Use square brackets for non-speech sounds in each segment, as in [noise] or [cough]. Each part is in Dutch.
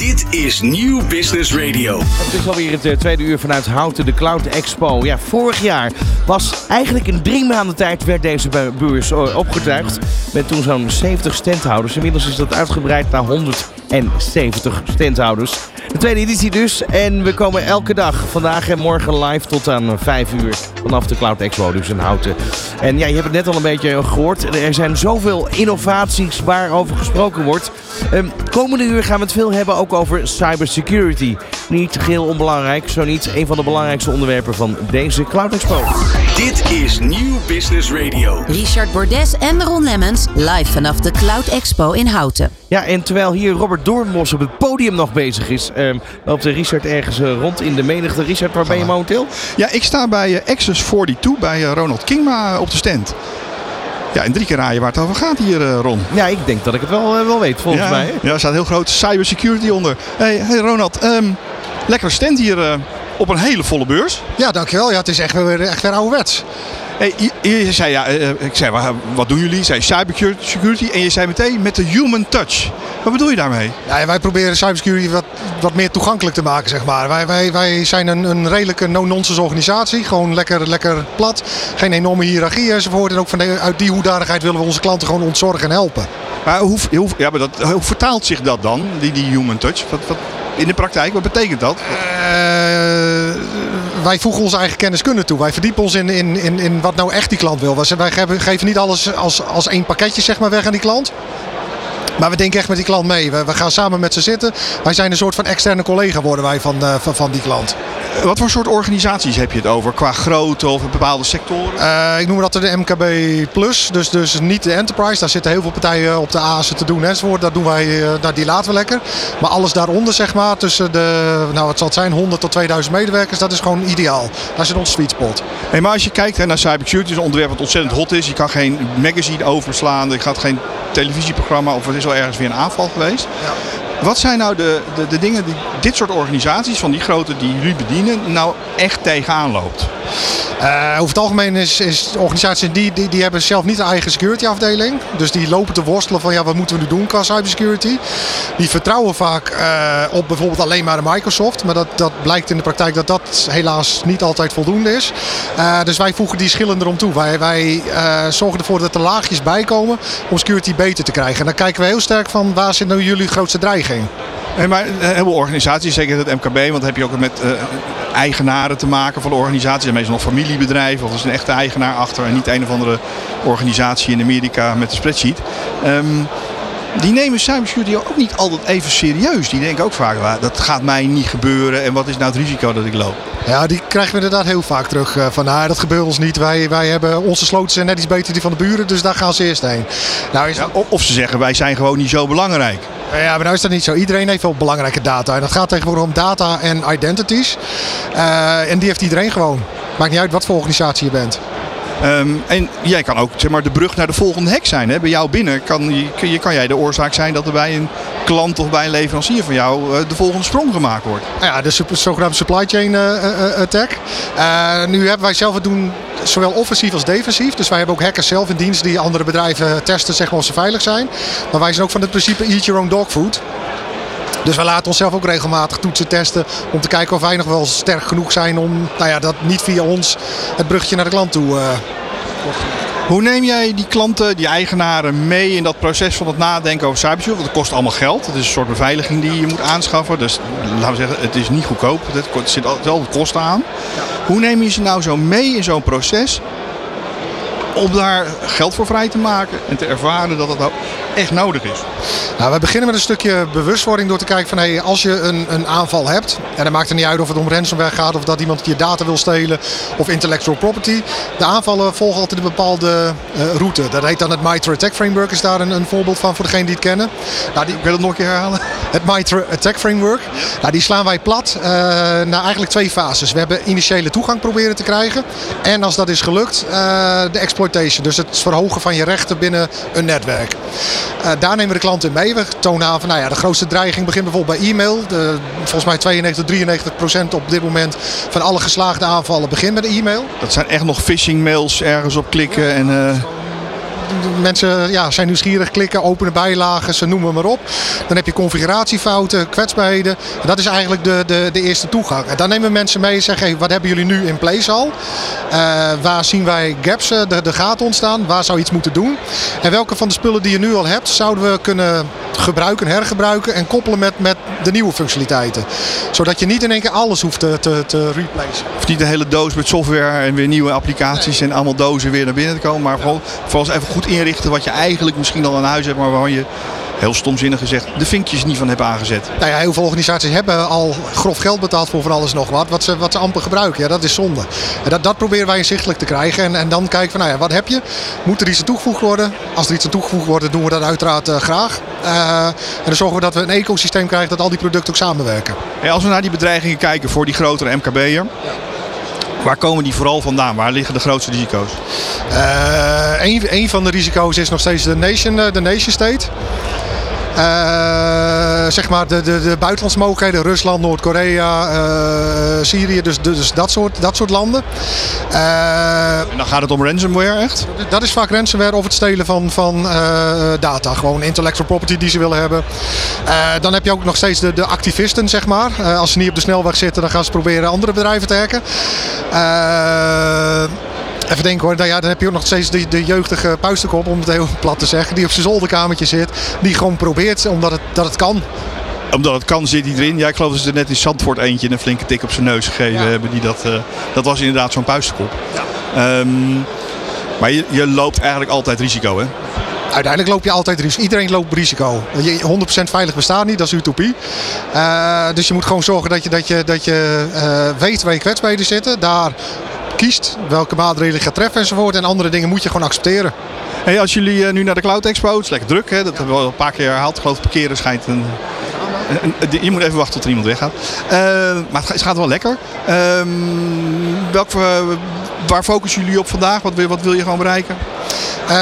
Dit is Nieuw Business Radio. Het is alweer het eh, tweede uur vanuit Houten, de Cloud Expo. Ja, vorig jaar was eigenlijk in drie maanden tijd werd deze beurs eh, opgetuigd. Met toen zo'n 70 standhouders. Inmiddels is dat uitgebreid naar 170 standhouders. De tweede editie dus. En we komen elke dag, vandaag en morgen live tot aan 5 uur. Vanaf de Cloud Expo dus in Houten. En ja, je hebt het net al een beetje gehoord. Er zijn zoveel innovaties waarover gesproken wordt. Ehm, komende uur gaan we het veel hebben ook over cybersecurity. Niet geheel onbelangrijk, zo niet een van de belangrijkste onderwerpen van deze Cloud Expo. Dit is Nieuw Business Radio. Richard Bordes en Ron Lemmens live vanaf de Cloud Expo in Houten. Ja, en terwijl hier Robert Doornbos op het podium nog bezig is, ehm, loopt de Richard ergens eh, rond in de menigte. Richard, waar ben je momenteel? Ja, ik sta bij eh, Access 42 bij eh, Ronald Kingma op de stand. Ja, en drie keer raaien waar het over gaat hier, eh, Ron. Ja, ik denk dat ik het wel, eh, wel weet, volgens ja, mij. Ja, er staat heel groot cybersecurity onder. hey, hey Ronald, ehm lekkere stand hier eh, op een hele volle beurs. Ja, dankjewel. Ja, het is echt weer, echt weer ouderwets. Hey, je, je zei, ja, eh, ik zei, wa- wat doen jullie? Je zei cybersecurity en je zei meteen met de human touch. Wat bedoel je daarmee? Ja, wij proberen cybersecurity wat, wat meer toegankelijk te maken, zeg maar. Wij, wij, wij zijn een, een redelijke no-nonsense organisatie. Gewoon lekker, lekker plat. Geen enorme hiërarchie enzovoort. En ook van de- uit die hoedanigheid willen we onze klanten gewoon ontzorgen en helpen. Maar hoe, hoe, ja, maar dat, hoe vertaalt zich dat dan, die, die human touch? Wat, wat, in de praktijk, wat betekent dat? Eh, wij voegen onze eigen kenniskunde toe. Wij verdiepen ons in, in, in, in wat nou echt die klant wil. Wij- geven niet alles als, als één pakketje zeg maar, weg aan die klant. Maar we denken echt met die klant mee. We, we gaan samen met ze zitten. Wij zijn een soort van externe collega worden wij van, eh, van, van die klant. Wat voor soort organisaties heb je het over? Qua grootte of bepaalde sectoren? Eh, ik noem dat de MKB Plus. Dus, dus niet de Enterprise. Daar zitten heel veel partijen op de ASen te doen enzovoort. Dat doen wij, eh, nou, die laten we lekker. Maar alles daaronder zeg maar. Tussen de, nou wat zal het zijn, 100 tot 2000 medewerkers. Dat is gewoon ideaal. Dat is in onze sweet spot. Hey, maar als je kijkt hè, naar cybersecurity, is een onderwerp wat ontzettend hot is. Je kan geen magazine overslaan, er gaat geen televisieprogramma of er is al ergens weer een aanval geweest. Wat zijn nou de, de, de dingen die dit soort organisaties, van die grote die jullie bedienen, nou echt tegenaan loopt? Eh, over het algemeen is, is organisaties die, die, die hebben zelf niet een eigen security afdeling. Dus die lopen te worstelen van ja, wat moeten we nu doen qua cybersecurity. Die vertrouwen vaak eh, op bijvoorbeeld alleen maar Microsoft. Maar dat, dat blijkt in de praktijk dat dat helaas niet altijd voldoende is. Eh, dus wij voegen die schillen erom toe. Wij, wij zorgen ervoor dat er laagjes bij komen om security beter te krijgen. En dan kijken we heel sterk van waar zit nou jullie grootste dreiging. Hey, maar een heleboel organisaties, zeker het MKB, want dan heb je ook met eh, eigenaren te maken van de organisatie. En meestal nog familiebedrijven of er is een echte eigenaar achter en niet een of andere organisatie in Amerika met een spreadsheet. Ehm, die nemen cybersecurity ook niet altijd even serieus. Die denken ook vaak, "Wa, dat gaat mij niet gebeuren en wat is nou het risico dat ik loop? Ja, die krijgen we inderdaad heel vaak terug. eh, Van nou, dat gebeurt ons niet. Wij, wij hebben onze sloten zijn net iets beter die van de buren. Dus daar gaan ze eerst heen. Nou is Ja, of, ze zeggen, wij zijn gewoon niet zo belangrijk. Ja, maar nou is dat niet zo. Iedereen heeft wel belangrijke data. En dat gaat tegenwoordig om data en identities. Eh, en die heeft iedereen gewoon. Maakt niet uit wat voor organisatie je bent. Ehm, en jij kan ook zeg maar, de brug naar de volgende hek zijn. Hè? Bij jou binnen kan, je, kan jij de oorzaak zijn dat er bij een klant of bij een leverancier van jou eh, de volgende sprong gemaakt wordt. Nou ja, de zogenaamde supply chain eh, eh, attack. Eh, nu hebben wij zelf het doen zowel offensief als defensief. Dus wij hebben ook hackers zelf in dienst die andere bedrijven testen zeg maar, of ze veilig zijn. Maar wij zijn ook van het principe eat your own dog food. Dus wij laten onszelf ook regelmatig toetsen testen om te kijken of wij nog wel sterk genoeg zijn om nou ja, dat niet via ons het bruggetje naar de klant toe eh, Hoe neem jij die klanten, die eigenaren mee in dat proces van het nadenken over cybersecurity? Want het kost allemaal geld. Het is een soort beveiliging die je moet aanschaffen. Dus laten we zeggen, het is niet goedkoop. Het er zit altijd wel kosten aan. Hoe neem je ze nou zo mee in zo'n proces? Om daar geld voor vrij te maken en te ervaren dat het nou echt nodig is. Nou, we beginnen met een stukje bewustwording door te kijken van hey, als je een, een aanval hebt, en dan maakt het niet uit of het om ransomware gaat of dat iemand je data wil stelen of intellectual property. De aanvallen volgen altijd een bepaalde eh, route. Dat heet dan het MITRE Attack Framework, is daar een, een voorbeeld van voor degenen die het kennen. Nou, die, Ik wil het nog een keer herhalen. [laughs] het MITRE Attack Framework, nou, die slaan wij plat eh, naar eigenlijk twee fases. We hebben initiële toegang proberen te krijgen en als dat is gelukt, eh, de Dus het verhogen van je rechten binnen een netwerk. Eh, daar nemen we de klant in mee. We tonen aan van nou ja, de grootste dreiging begint bijvoorbeeld bij e-mail. De, volgens mij 92, 93 procent op dit moment van alle geslaagde aanvallen begint met e-mail. Dat zijn echt nog phishing mails ergens op klikken. En, eh, mensen ja, zijn nieuwsgierig, klikken, openen bijlagen, ze noemen maar op. Dan heb je configuratiefouten, kwetsbaarheden. En dat is eigenlijk de, de, de eerste toegang. En dan nemen mensen mee en zeggen, wat hebben jullie nu in place al? Uh, waar zien wij gaps, de, de gaten ontstaan? Waar zou iets moeten doen? En welke van de spullen die je nu al hebt, zouden we kunnen gebruiken, hergebruiken en koppelen met, met de nieuwe functionaliteiten. Zodat je niet in één keer alles hoeft te, te, te replacen. Of niet de hele doos met software en weer nieuwe applicaties en allemaal dozen weer naar binnen te komen. Maar gewoon vooral even goed inrichten wat je eigenlijk misschien al aan huis hebt, maar waar je heel stomzinnig gezegd, de vinkjes niet van hebben aangezet. Nou ja, heel veel organisaties hebben al grof geld betaald voor van alles nog wat, wat ze, wat ze amper gebruiken. Ja, dat is zonde. En dat, dat proberen wij inzichtelijk te krijgen. En, en dan kijken van, nou ja, wat heb je? Moet er iets aan toegevoegd worden? Als er iets aan toegevoegd wordt, doen we dat uiteraard uh, graag. Uh, en dan zorgen we dat we een ecosysteem krijgen dat al die producten ook samenwerken. Ja, als we naar die bedreigingen kijken voor die grotere MKB'er. Ja. Waar komen die vooral vandaan? Waar liggen de grootste risico's? Uh, een, een van de risico's is nog steeds de nation, de nation state. Uh, zeg maar de, de, de buitenlandse mogelijkheden, Rusland, Noord-Korea, uh, Syrië, dus, dus dat, soort, dat soort landen. Uh, en dan gaat het om ransomware echt? Dat is vaak ransomware of het stelen van, van data, gewoon intellectual property die ze willen hebben. dan heb je ook nog steeds de, de activisten, zeg maar. als ze niet op de snelweg zitten, dan gaan ze proberen andere bedrijven te hacken. Even denken hoor, nou ja, dan heb je ook nog steeds de, de jeugdige puistenkop, om het heel [laughs] plat te zeggen, die op zijn zolderkamertje zit. Die gewoon probeert, omdat het, dat het kan omdat het kan zit hij erin. Ja, ik geloof dat ze er net in Zandvoort eentje een flinke tik op zijn neus gegeven ja. hebben. Die dat, uh, dat was inderdaad zo'n puistenkop. Ja. Um, maar je, je loopt eigenlijk altijd risico, hè? Uiteindelijk loop je altijd risico. Iedereen loopt risico. 100% veilig bestaat niet, dat is utopie. Uh, dus je moet gewoon zorgen dat je, dat je, dat je uh, weet waar je kwetsbaarheden zitten. Daar kiest, welke maatregelen je gaat treffen enzovoort. En andere dingen moet je gewoon accepteren. Hey, als jullie uh, nu naar de Cloud Expo, het is lekker druk, hè? dat hebben we al een paar keer herhaald. Ik geloof parkeren schijnt een, je moet even wachten tot er iemand weggaat. Uh, maar het gaat wel lekker. Uh, welk, waar focussen jullie op vandaag? Wat, wat wil je gewoon bereiken? Uh,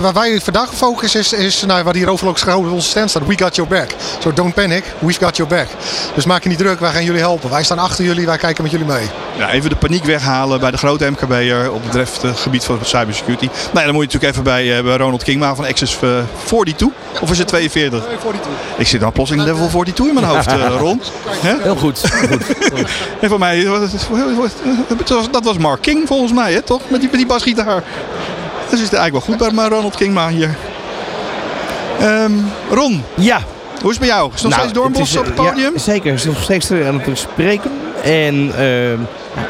waar wij vandaag focussen is, is nou, wat hier overal ook op onze stand staat. We got your back. So don't panic, we've got your back. Dus maak je niet druk, wij gaan jullie helpen. Wij staan achter jullie, wij kijken met jullie mee. Ja, even de paniek weghalen bij de grote MKB'er op het gebied van cybersecurity. Nou, dan moet je natuurlijk even bij, uh, bij Ronald Kingma van Access 42. Of is het 42? 42. Ik zit dan plotseling level 42 in mijn hoofd, uh, Ron. [laughs] Heel goed. goed. [laughs] en voor mij, dat was Mark King volgens mij, hè, toch? Met die, met die basgitaar. Dus is het eigenlijk wel goed bij Ronald Kingma hier. Um, Ron. Ja. Hoe is het bij jou? Is het nog nou, steeds Doornbos op het podium? Ja, zeker. Is nog steeds aan het spreken. En uh,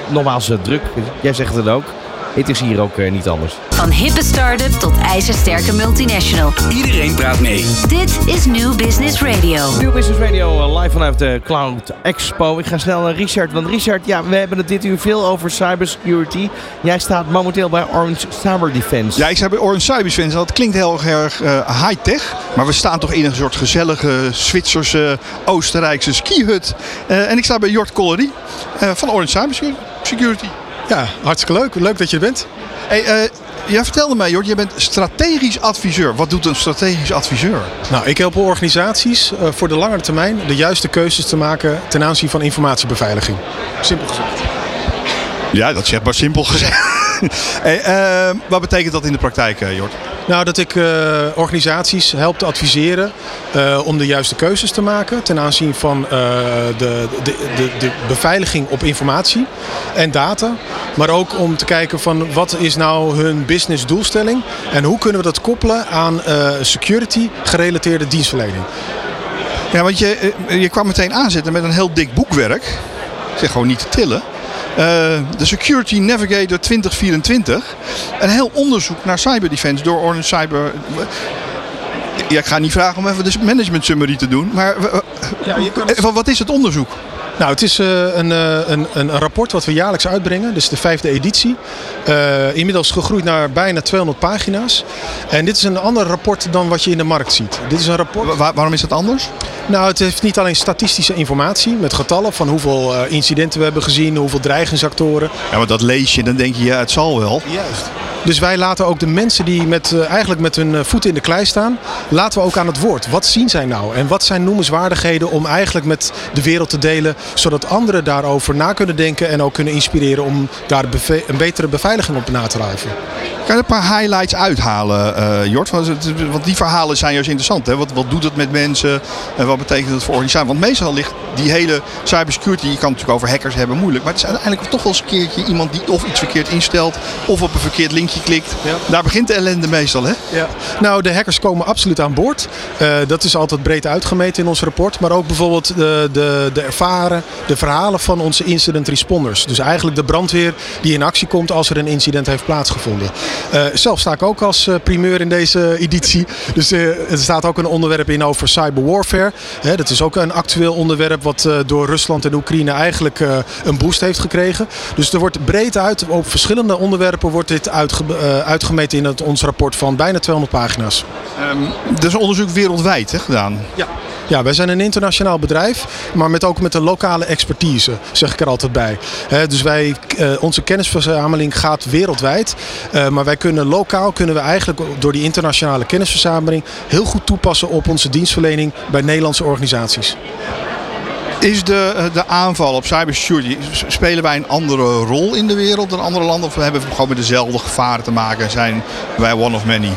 nogmaals druk. Jij zegt het ook. Het is hier ook uh, niet anders. Van hippe start-up tot ijzersterke multinational. Iedereen praat mee. Dit is New Business Radio. New Business Radio uh, live vanuit de Cloud Expo. Ik ga snel naar Richard. Want Richard, ja, we hebben het dit uur veel over cybersecurity. Jij staat momenteel bij Orange Cyber Defense. Ja, ik sta bij Orange Cyber Defense. Dat klinkt heel erg uh, high-tech. Maar we staan toch in een soort gezellige Zwitserse, Oostenrijkse skihut. Uh, en ik sta bij Jort Collery van Orange Cyber Security. Ja, hartstikke leuk. Leuk dat je er bent. Hey, uh, jij vertelde mij, Jort, je bent strategisch adviseur. Wat doet een strategisch adviseur? Nou, ik help organisaties uh, voor de langere termijn de juiste keuzes te maken ten aanzien van informatiebeveiliging. Simpel gezegd. Ja, dat is echt maar simpel gezegd. [laughs] hey, uh, wat betekent dat in de praktijk, Jort? Nou, dat ik uh, organisaties help te adviseren uh, om de juiste keuzes te maken ten aanzien van uh, de, de, de, de, beveiliging op informatie en data. Maar ook om te kijken van wat is nou hun business doelstelling en hoe kunnen we dat koppelen aan security gerelateerde dienstverlening. Ja, want je, je kwam meteen aanzetten met een heel dik boekwerk. Ik zeg gewoon niet te tillen. Uh, de Security Navigator 2024. Een heel onderzoek naar cyberdefense door Orange Cyber. Ja, ik ga niet vragen om even de management summary te doen. Maar ja, je kan... wat is het onderzoek? Nou, het is uh, een, uh, een, een, rapport wat we jaarlijks uitbrengen. Dus de vijfde editie. Uh, inmiddels gegroeid naar bijna 200 pagina's. En dit is een ander rapport dan wat je in de markt ziet. Dit is een rapport... Wa waarom is dat anders? Nou, het heeft niet alleen statistische informatie met getallen van hoeveel incidenten we hebben gezien, hoeveel dreigingsactoren. Ja, maar dat lees je, dan denk je ja, het zal wel. Juist. Dus wij laten ook de mensen die met, eh, eigenlijk met hun eh, voeten in de klei staan, laten we ook aan het woord. Wat zien zij nou? En wat zijn noemenswaardigheden om eigenlijk met de wereld te delen, zodat anderen daarover na kunnen denken en ook kunnen inspireren om daar een betere beveiliging op na te rijven. Kan je een paar highlights uithalen, eh Jort? Want die verhalen zijn juist interessant. Hè? Wat, wat doet het met mensen en wat betekent het voor organisaties? Want meestal ligt die hele cybersecurity, je kan het natuurlijk over hackers hebben, moeilijk. Maar het is uiteindelijk toch wel eens een keertje iemand die of iets verkeerd instelt of op een verkeerd linkje klikt. Ja. Daar begint de ellende meestal, hè? Ja. Nou, de hackers komen absoluut aan boord. Eh, dat is altijd breed uitgemeten in ons rapport. Maar ook bijvoorbeeld de, de, de ervaren, de verhalen van onze incident responders. Dus eigenlijk de brandweer die in actie komt als er een incident heeft plaatsgevonden. Eh, zelf sta ik ook als eh, primeur in deze editie. Dus eh, er staat ook een onderwerp in over cyberwarfare. Hè, dat is ook een actueel onderwerp wat eh, door Rusland en Oekraïne eigenlijk eh, een boost heeft gekregen. Dus er wordt breed uit, op verschillende onderwerpen wordt dit uitge- eh, uitgemeten in het, ons rapport van bijna 200 pagina's. Er is een onderzoek wereldwijd hè, gedaan. Ja. Ja, wij zijn een internationaal bedrijf, maar met ook met een lokale expertise, zeg ik er altijd bij. Dus wij, eh, onze kennisverzameling gaat wereldwijd, eh, maar wij kunnen lokaal, kunnen we eigenlijk door die internationale kennisverzameling heel goed toepassen op onze dienstverlening bij Nederlandse organisaties. Is de, eh, de aanval op cybersecurity, spelen wij een andere rol in de wereld dan andere landen? Of hebben we gewoon met dezelfde gevaren te maken en zijn wij one of many?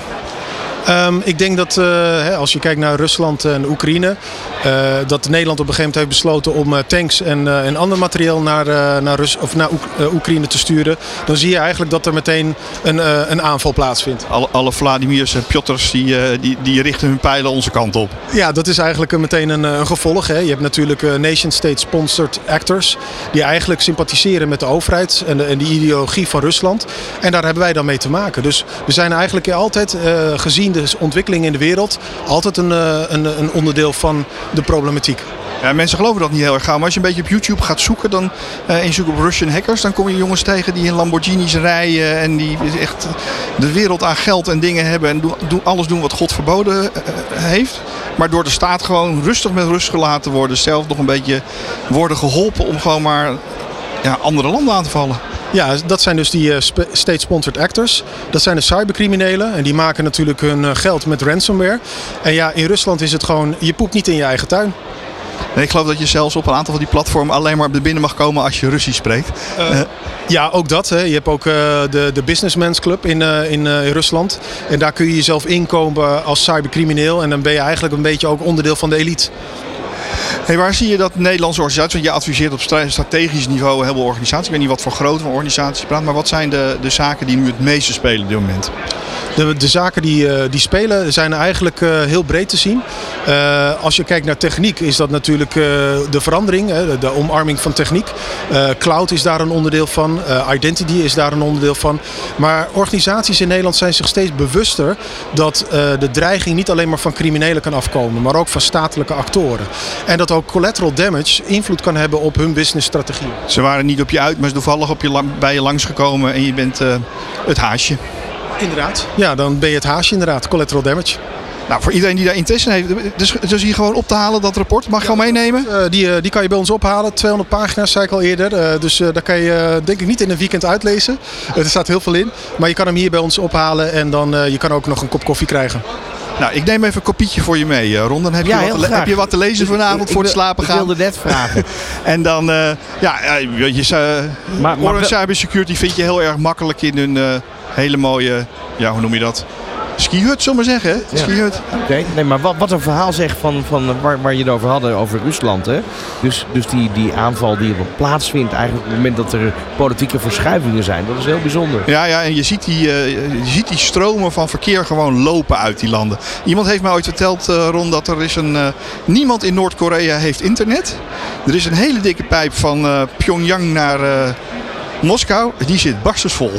Ehm, ik denk dat eh, hè, als je kijkt naar Rusland en Oekraïne, eh, dat Nederland op een gegeven moment heeft besloten om eh, tanks en, en ander materiaal naar, naar, Rus of naar Oek- Oekraïne te sturen. Dan zie je eigenlijk dat er meteen een, een aanval plaatsvindt. Alle, alle Vladimirs en Pjotrs die, die, die richten hun pijlen onze kant op. Ja, dat is eigenlijk een- meteen een, een gevolg. Hè. Je hebt natuurlijk eh, nation-state-sponsored actors die eigenlijk sympathiseren met de overheid en de, en die ideologie van Rusland. En daar hebben wij dan mee te maken. Dus we zijn eigenlijk altijd, gezien de ontwikkeling in de wereld, altijd een, eh, een, een onderdeel van de problematiek. Ja, mensen geloven dat niet heel erg gauw. Maar als je een beetje op YouTube gaat zoeken dan, eh, en op Russian hackers, dan kom je jongens tegen die in Lamborghinis rijden en die echt de wereld aan geld en dingen hebben en doen, doen- alles doen wat God verboden eh, heeft. Maar door de staat gewoon rustig met rust gelaten worden, zelf nog een beetje worden geholpen om gewoon maar ja, andere landen aan te vallen. Ja, dat zijn dus die eh, spe- state-sponsored actors. Dat zijn de cybercriminelen. En die maken natuurlijk hun eh, geld met ransomware. En ja, in Rusland is het gewoon, je poept niet in je eigen tuin. Nee, ik geloof dat je zelfs op een aantal van die platformen alleen maar binnen mag komen als je Russisch spreekt. Ja, ook dat. Hè. Je hebt ook eh, de, de Businessmen's Club in, eh, in eh, Rusland. En daar kun je jezelf inkomen als cybercrimineel. En dan ben je eigenlijk een beetje ook onderdeel van de elite. Hey, waar zie je dat Nederlandse organisaties, want je adviseert op stra- strategisch niveau heel veel organisaties. Ik weet niet wat voor grote van organisaties je praat, maar wat zijn de, de zaken die nu het meeste spelen op dit moment? De, de zaken die, eh, die spelen zijn eigenlijk eh, heel breed te zien. Eh, als je kijkt naar techniek is dat natuurlijk de verandering, de, omarming van techniek. Cloud is daar een onderdeel van. Identity is daar een onderdeel van. Maar organisaties in Nederland zijn zich steeds bewuster dat de dreiging niet alleen maar van criminelen kan afkomen, maar ook van statelijke actoren. En dat ook collateral damage invloed kan hebben op hun businessstrategie. Ze waren niet op je uit, maar ze toevallig op je bij je langsgekomen en je bent eh, het haasje. Inderdaad. Ja, dan ben je het haasje inderdaad, collateral damage. Nou, voor iedereen die daar interesse in heeft, dus, dus hier gewoon op te halen, dat rapport, mag je gewoon meenemen? Eh, die, eh, die kan je bij ons ophalen. 200 pagina's, zei ik al eerder. Eh, dus eh, daar kan je eh, denk ik niet in een weekend uitlezen. Eh, [laughs] er staat heel veel in. Maar je kan hem hier bij ons ophalen en dan eh, je kan ook nog een kop koffie krijgen. Nou, ik neem even een kopietje voor je mee, eh, Ron. Dan heb, Ja, je, wat, te heb je wat te lezen vanavond Ik- ik voor het slapen Ik gaan. wilde net vragen. [laughs] En dan, eh, ja, weet je, uh, Maar- maar wel- cybersecurity vind je heel erg makkelijk in een eh, hele mooie, ja, hoe noem je dat? Skihut, zullen we maar zeggen, hè? Ja. Skihut. Oké, nee, maar wat, wat een verhaal zegt van, van waar, waar je het over hadden, over Rusland. Hè? Dus, dus die, die aanval die er plaatsvindt eigenlijk op het moment dat er politieke verschuivingen zijn. Dat is heel bijzonder. Ja, ja, en je ziet, die, eh, je ziet die stromen van verkeer gewoon lopen uit die landen. Iemand heeft mij ooit verteld, eh, Ron, dat er is een... eh, niemand in Noord-Korea heeft internet. Er is een hele dikke pijp van Pyongyang naar Moskou. Die zit barstensvol.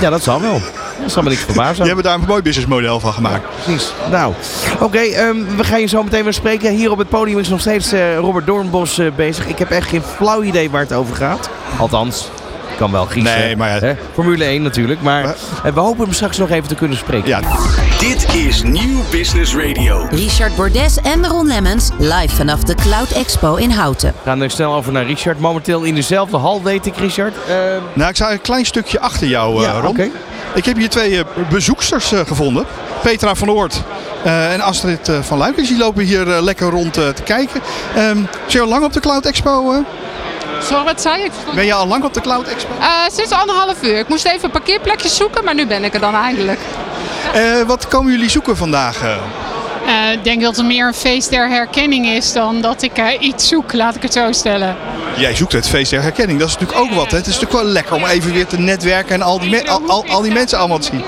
Ja, dat zal wel. Dat zal me niks verbazen. Die hebben daar een mooi businessmodel van gemaakt. Precies. Nou, oké, ehm, we gaan je zo meteen weer spreken. Hier op het podium is nog steeds eh, Robert Doornbos eh, bezig. Ik heb echt geen flauw idee waar het over gaat. Althans, ik kan wel giezen. Nee, maar ja. Formule 1 natuurlijk. Maar Maar- eh, we hopen hem straks nog even te kunnen spreken. Ja. Dit is Nieuw Business Radio. Richard Bordes en Ron Lemmens live vanaf de Cloud Expo in Houten. We gaan er snel over naar Richard. Momenteel in dezelfde hal, weet ik, Richard. Ehm, Nou, ik sta een klein stukje achter jou, eh, ja, Ron. oké. Ik heb hier twee eh, bezoeksters eh, gevonden. Petra van Oort eh, en Astrid eh, van Luikens. Die lopen hier lekker rond te kijken. Ehm zijn je al lang op de Cloud Expo? eh? Sorry, wat zei ik? Ben je al lang op de Cloud Expo? Eh, sinds anderhalf uur. Ik moest even een parkeerplekje zoeken, maar nu ben ik er dan eindelijk. Eh, wat komen jullie zoeken vandaag? eh? Eh, Ik denk dat het meer een feest der herkenning is dan dat ik eh, iets zoek, laat ik het zo stellen. Jij zoekt het feest der herkenning. Dat is natuurlijk ook wat. Hè? Het is natuurlijk wel lekker om even weer te netwerken en al die, me- al, al, al die mensen allemaal te zien.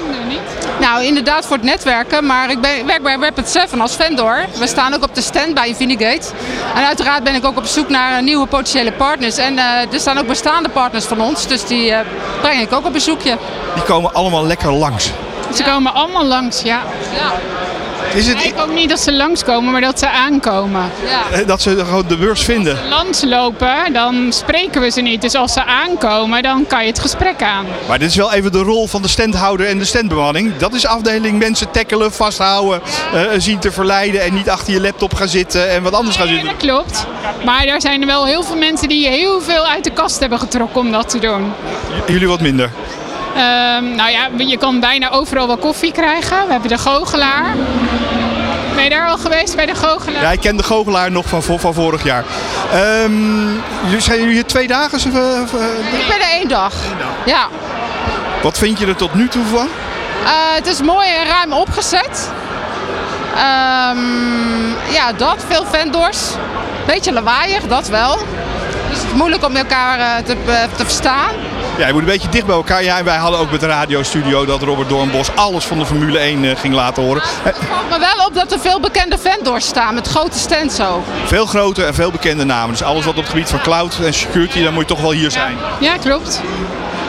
Nou, inderdaad voor het netwerken, maar ik ben, werk bij Rapid 7 als vendor. We staan ook op de stand bij Infinigate. En uiteraard ben ik ook op zoek naar nieuwe potentiële partners. En eh, er staan ook bestaande partners van ons, dus die eh, breng ik ook op bezoekje. Die komen allemaal lekker langs. Ze komen allemaal langs, ja. Ja, Is Ik het denk ook niet dat ze langskomen, maar dat ze aankomen. ja. eh, dat ze gewoon de beurs vinden? Langs lopen, dan spreken we ze niet. Dus als ze aankomen, dan kan je het gesprek aan. Maar dit is wel even de rol van de standhouder en de standbemanning. Dat is afdeling mensen tackelen, vasthouden, eh, zien te verleiden en niet achter je laptop gaan zitten en wat anders gaan Ja, zitten. dat klopt. Maar er zijn er wel heel veel mensen die heel veel uit de kast hebben getrokken om dat te doen. J- Jullie wat minder. Ehm, nou ja, je kan bijna overal wel koffie krijgen. We hebben de goochelaar. Ben je daar al geweest bij de goochelaar? Ja, ik ken de goochelaar nog van, van vorig jaar. Ehm, jullie zijn jullie hier twee dagen? Of, eh, of, eh, Ik ben er één dag. Ja. wat vind je er tot nu toe van? Eh, het is mooi en ruim opgezet. Ehm, ja, dat. Veel vendors. Beetje lawaaiig, dat wel. Dus het is moeilijk om elkaar te, te verstaan. Ja, je moet een beetje dicht bij elkaar. Ja, en wij hadden ook met de radiostudio dat Robert Doornbos alles van de Formule 1 eh, ging laten horen. Het valt me wel op dat er veel bekende vendors staan met grote stands ook. veel grote en veel bekende namen. Dus alles wat op het gebied van cloud en security, dan moet je toch wel hier zijn. Ja, klopt.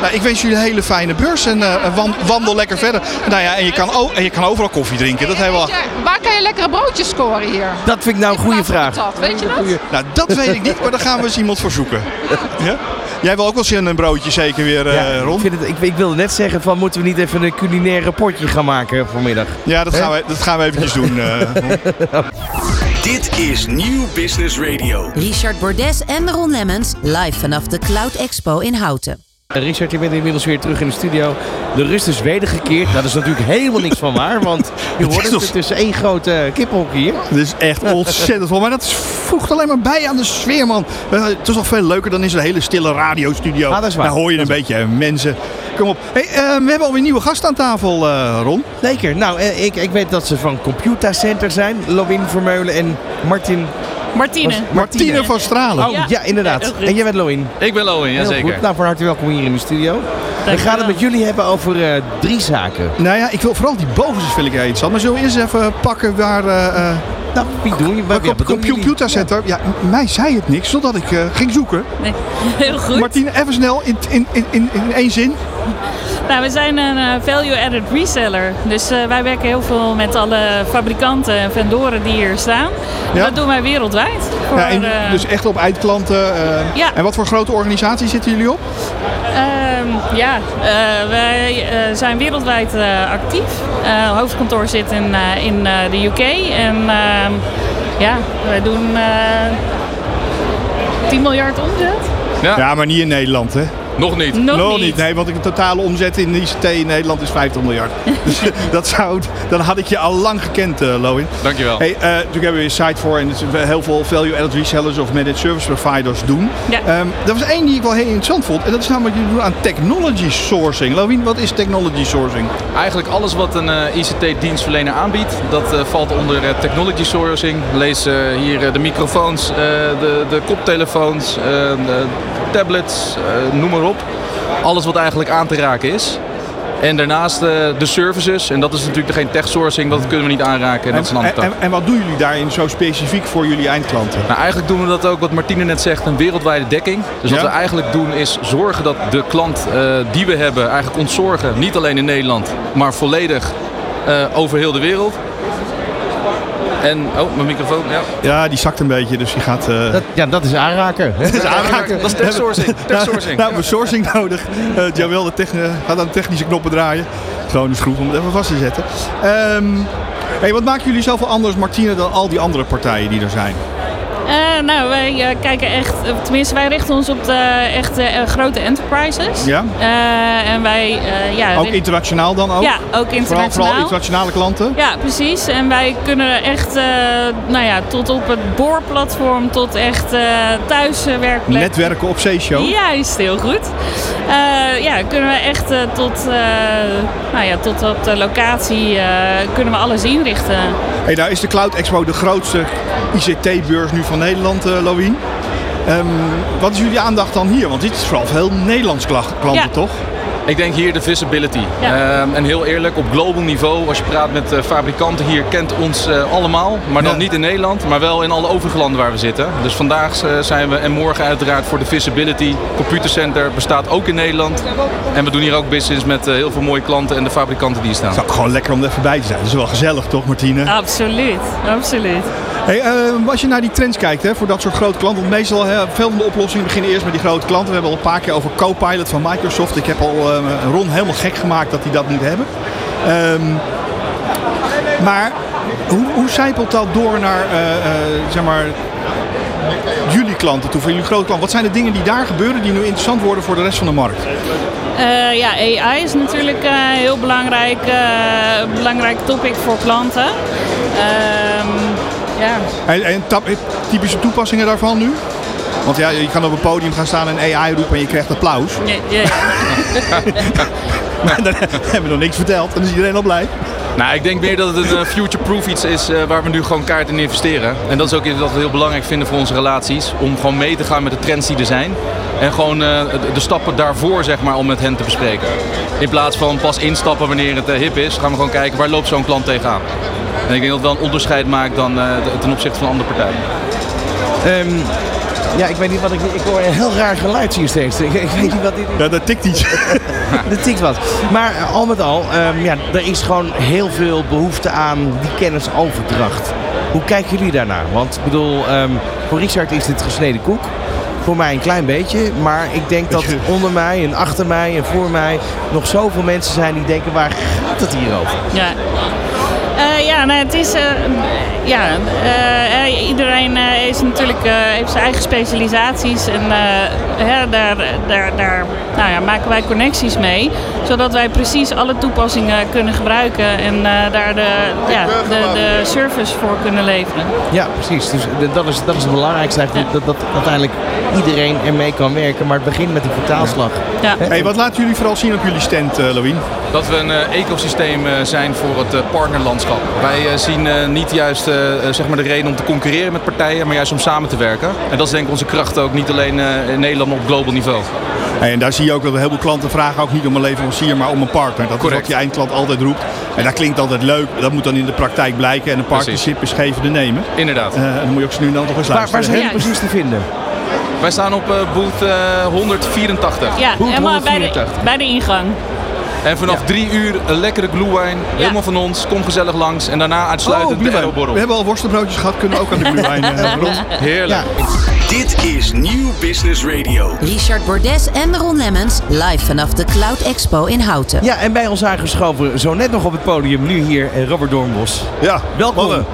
Nou, ik wens jullie een hele fijne beurs en eh, wan- wandel lekker verder. Nou ja, en je, kan en je kan overal koffie drinken. Dat hebben we waar kan je lekkere broodjes scoren hier? Dat vind ik nou een goede vraag. patat, Weet je dat? Nou, dat weet ik niet, maar daar gaan we eens iemand voor zoeken. [laughs] Ja? Jij wil ook wel zin in een broodje zeker weer, eh Ja, ik, Ron? vind het, ik, ik wilde net zeggen van moeten we niet even een culinaire potje gaan maken vanmiddag. Ja, dat gaan we, dat gaan we eventjes doen. eh. [laughs] Dit is Nieuw Business Radio. Richard Bordes en Ron Lemmens live vanaf de Cloud Expo in Houten. Richard, je bent inmiddels weer terug in de studio. De rust is wedergekeerd. Nou, dat is natuurlijk helemaal niks van waar, want je hoort het, het is één grote kippenhok hier. Dit is echt [laughs] ontzettend vol. Maar dat voegt alleen maar bij aan de sfeer, man. Eh, Het is nog veel leuker dan is een hele stille radiostudio. Ah, dat is waar. Daar hoor je een beetje eh, mensen. Kom op. Hey, eh, we hebben alweer nieuwe gasten aan tafel, Ron. Zeker. Nou, ik, ik weet dat ze van Computer Center zijn. Lowin Vermeulen en Martin... Martine. Martine van Stralen. Oh, ja, Ja. inderdaad. En jij bent Lowin. Ik ben Lowen, Heel jazeker. goed. Nou, van harte welkom hier in de studio. We gaan het met jullie hebben over eh, drie zaken. Nou ja, ik wil vooral die bovenste vind ik heel interessant. Maar zullen we eerst even pakken waar... eh, eh, Nou, wie doen je? waar op het computercenter... Ja, mij zei het niks, totdat ik eh, ging zoeken. Nee, [laughs] heel goed. Martine, even snel in, in, in, in, in één zin. Nou, we zijn een eh, value-added reseller. Dus eh, wij werken heel veel met alle fabrikanten en vendoren die hier staan. Ja. Dat doen wij wereldwijd. Voor, Ja, en eh, dus echt op eindklanten. eh, Ja. En wat voor grote organisatie zitten jullie op? ehm, ja, eh, wij eh, zijn wereldwijd eh, actief. Eh hoofdkantoor zit in, eh, in eh, de UK. En ehm, ja, wij doen eh 10 miljard omzet. Ja. maar niet in Nederland, hè? Nog niet. Nog, niet. Nee, want de totale omzet in de ICT in Nederland is 50 miljard. [laughs] dus dat zou, dan had ik je al lang gekend, eh Loin. Dankjewel. Hey, eh, natuurlijk hebben we een site voor en heel veel value-added resellers of managed service providers doen. Ja. Ehm, er was één die ik wel heel interessant vond en dat is namelijk jullie doen aan technology sourcing. Lowin, wat is technology sourcing? Eigenlijk alles wat een eh, ICT-dienstverlener aanbiedt, dat eh, valt onder eh, technology sourcing. Lees eh, hier eh, de microfoons, eh, de, de koptelefoons, eh, de tablets, eh, noem maar op. Alles wat eigenlijk aan te raken is. En daarnaast eh, de services, en dat is natuurlijk geen tech sourcing, dat kunnen we niet aanraken. En dat is een en, en, en wat doen jullie daarin zo specifiek voor jullie eindklanten? Nou, eigenlijk doen we dat ook, wat Martine net zegt, een wereldwijde dekking. Dus wat we eigenlijk doen is zorgen dat de klant eh, die we hebben eigenlijk ontzorgen. Niet alleen in Nederland, maar volledig eh, over heel de wereld. En, oh, mijn microfoon, ja. Ja, die zakt een beetje, dus die gaat... eh, Dat, ja, dat is aanraken. Dat is aanraken. Dat is techsourcing. techsourcing. Nou, nou, we sourcing nodig. Eh Joël de techni- gaat aan de technische knoppen draaien. Gewoon een schroef om het even vast te zetten. Ehm, hey, wat maken jullie zoveel anders, Martine, dan al die andere partijen die er zijn? Eh, nou, wij eh, kijken echt, eh, tenminste wij richten ons op de echt eh, grote enterprises. Ja? En wij, ja... Ook internationaal dan ook? Ja, ook internationaal. vooral internationale klanten? Ja, precies. En wij kunnen echt, nou ja, tot op het boorplatform, tot echt thuiswerkplek. Netwerken op zeeshow? Juist, heel goed. Ja, kunnen we echt tot, nou ja, tot op de locatie kunnen we alles inrichten. Hey, nou is de Cloud Expo de grootste ICT-beurs nu van Nederland, eh. Ehm, wat is jullie aandacht dan hier? Want dit is vooral veel Nederlands kla- klanten, Ja. toch? Ik denk hier de visibility. Ja. Ehm, en heel eerlijk, op global niveau, als je praat met eh, fabrikanten hier, kent ons eh, allemaal. Maar dan Ja. niet in Nederland, maar wel in alle overige landen waar we zitten. Dus vandaag zijn we en morgen uiteraard voor de visibility. Computercenter bestaat ook in Nederland. En we doen hier ook business met eh, heel veel mooie klanten en de fabrikanten die hier staan. Het is ook gewoon lekker om er even bij te zijn. Dat is wel gezellig, toch Martine? Absoluut, absoluut. Hey, eh, als je naar die trends kijkt hè, voor dat soort grote klanten. Want meestal hè, veel van de oplossingen beginnen eerst met die grote klanten. We hebben al een paar keer over Copilot van Microsoft. Ik heb al eh, Ron helemaal gek gemaakt dat hij dat moet hebben. Ehm, maar hoe, hoe zijpelt dat door naar eh, zeg maar, jullie klanten toe, van jullie grote klanten? Wat zijn de dingen die daar gebeuren die nu interessant worden voor de rest van de markt? Ja, AI is natuurlijk een heel belangrijk, belangrijk topic voor klanten. Ehm, ja. En, en tap- typische toepassingen daarvan nu? Want ja, je kan op een podium gaan staan en AI roepen en je krijgt applaus. Ja, ja. [laughs] Maar dan [laughs] hebben we nog niks verteld. Dan is iedereen al blij. Nou, ik denk meer dat het een eh, future-proof iets is eh, waar we nu gewoon kaart in investeren. En dat is ook iets wat we heel belangrijk vinden voor onze relaties. Om gewoon mee te gaan met de trends die er zijn. En gewoon eh, de- stappen daarvoor, zeg maar, om met hen te bespreken. In plaats van pas instappen wanneer het hip is, gaan we gewoon kijken waar loopt zo'n klant tegenaan. En ik denk dat het wel een onderscheid maakt dan ten opzichte van andere partijen. Ehm, ja, ik weet niet wat ik... Ik hoor een heel raar geluid hier steeds. Ik, ik weet niet wat dit is. Ja, dat tikt iets. [laughs] Er tikt wat. Maar eh, al met al, ehm, ja, er is gewoon heel veel behoefte aan die kennisoverdracht. Hoe kijken jullie daarnaar? Want ik bedoel, ehm, voor Richard is dit gesneden koek. Voor mij een klein beetje. Maar ik denk dat onder mij en achter mij en voor mij nog zoveel mensen zijn die denken, waar gaat het hier over? Ja. Eh, ja, nou, het is. eh, ja, eh, iedereen eh, is natuurlijk, eh, heeft zijn eigen specialisaties. En eh, hè, daar, daar, daar nou ja, maken wij connecties mee. Zodat wij precies alle toepassingen kunnen gebruiken. En eh, daar de, ja, de, de service voor kunnen leveren. Ja, precies. Dus dat is, dat is het belangrijkste eigenlijk. Dat, dat uiteindelijk iedereen ermee kan werken. Maar het begint met die vertaalslag. Ja. Hey, wat laten jullie vooral zien op jullie stand, eh Lowien? Dat we een eh, ecosysteem eh, zijn voor het eh, partnerlandschap. Wij zien niet juist zeg maar de reden om te concurreren met partijen, maar juist om samen te werken. En dat is denk ik onze kracht ook, niet alleen eh, in Nederland, maar op global niveau. En daar zie je ook dat heel veel klanten vragen ook niet om een leverancier, maar om een partner. Dat is wat je eindklant altijd roept. En dat klinkt altijd leuk. Dat moet dan in de praktijk blijken. En een partnership is geven de nemen. Inderdaad. Eh, dan moet je ook zo nu en dan toch eens Waar, waar luisteren. zijn jullie precies te vinden? Wij staan op eh booth eh, 184. Ja, Boet helemaal bij de, 184. bij de ingang. En vanaf drie uur een lekkere glühwein, helemaal van ons. Kom gezellig langs en daarna uitsluitend de glühwein. Aeroborrel. We hebben al worstenbroodjes gehad, kunnen we ook aan de [laughs] glühwein. eh, Ron. Heerlijk. Dit is Nieuw Business Radio. Richard Bordes en Ron Lemmens live vanaf de Cloud Expo in Houten. Ja, en bij ons aangeschoven, zo net nog op het podium, nu hier eh, Robert Doornbos. Ja, Welkom. mannen.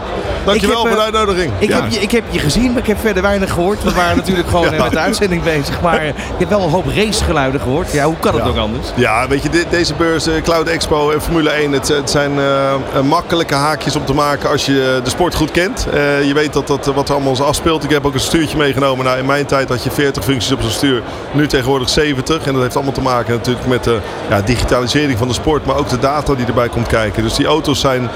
Dankjewel heb, voor de eh, uitnodiging. Ik, Ja. heb je, ik heb je gezien, maar ik heb verder weinig gehoord. We waren [laughs] natuurlijk gewoon eh, Ja. met de uitzending bezig. Maar ik heb wel een hoop racegeluiden gehoord. Ja, hoe kan het Ja. ook anders? Ja, weet je, dit- deze beurs, Cloud Expo en Formule 1, het, het zijn makkelijke haakjes om te maken als je de sport goed kent. Eh, je weet dat, dat, wat er allemaal afspeelt. Ik heb ook een stuurtje meegenomen. Nou, in mijn tijd had je 40 functies op zo'n stuur, nu tegenwoordig 70. En dat heeft allemaal te maken natuurlijk met de ja, digitalisering van de sport, maar ook de data die erbij komt kijken. Dus die auto's zijn